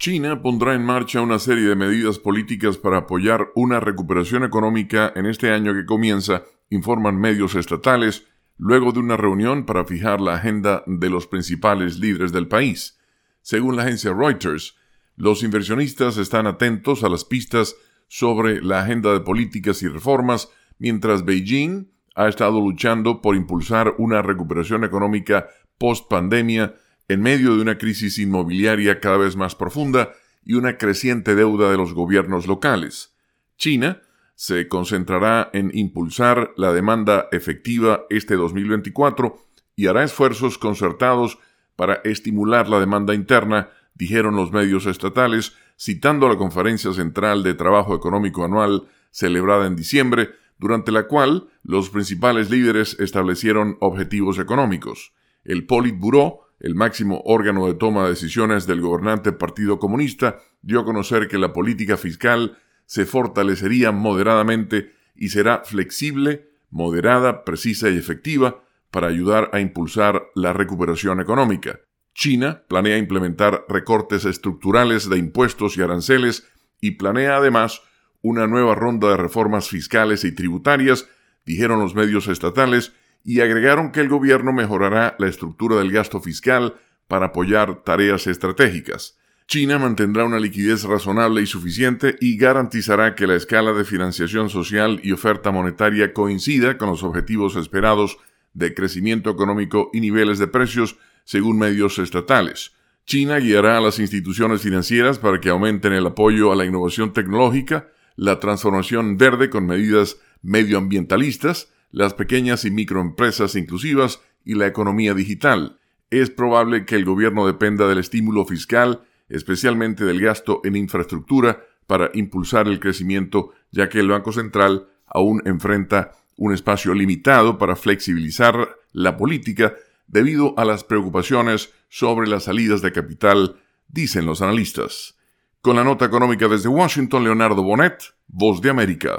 China pondrá en marcha una serie de medidas políticas para apoyar una recuperación económica en este año que comienza, informan medios estatales, luego de una reunión para fijar la agenda de los principales líderes del país. Según la agencia Reuters, los inversionistas están atentos a las pistas sobre la agenda de políticas y reformas, mientras Beijing ha estado luchando por impulsar una recuperación económica post-pandemia en medio de una crisis inmobiliaria cada vez más profunda y una creciente deuda de los gobiernos locales. China se concentrará en impulsar la demanda efectiva este 2024 y hará esfuerzos concertados para estimular la demanda interna, dijeron los medios estatales, citando la Conferencia Central de Trabajo Económico Anual celebrada en diciembre, durante la cual los principales líderes establecieron objetivos económicos. El Politburo el máximo órgano de toma de decisiones del gobernante Partido Comunista, dio a conocer que la política fiscal se fortalecería moderadamente y será flexible, moderada, precisa y efectiva para ayudar a impulsar la recuperación económica. China planea implementar recortes estructurales de impuestos y aranceles y planea además una nueva ronda de reformas fiscales y tributarias, dijeron los medios estatales, y agregaron que el gobierno mejorará la estructura del gasto fiscal para apoyar tareas estratégicas. China mantendrá una liquidez razonable y suficiente y garantizará que la escala de financiación social y oferta monetaria coincida con los objetivos esperados de crecimiento económico y niveles de precios, según medios estatales. China guiará a las instituciones financieras para que aumenten el apoyo a la innovación tecnológica, la transformación verde con medidas medioambientalistas, las pequeñas y microempresas inclusivas y la economía digital. Es probable que el gobierno dependa del estímulo fiscal, especialmente del gasto en infraestructura, para impulsar el crecimiento, ya que el Banco Central aún enfrenta un espacio limitado para flexibilizar la política debido a las preocupaciones sobre las salidas de capital, dicen los analistas. Con la nota económica desde Washington, Leonardo Bonet, Voz de América.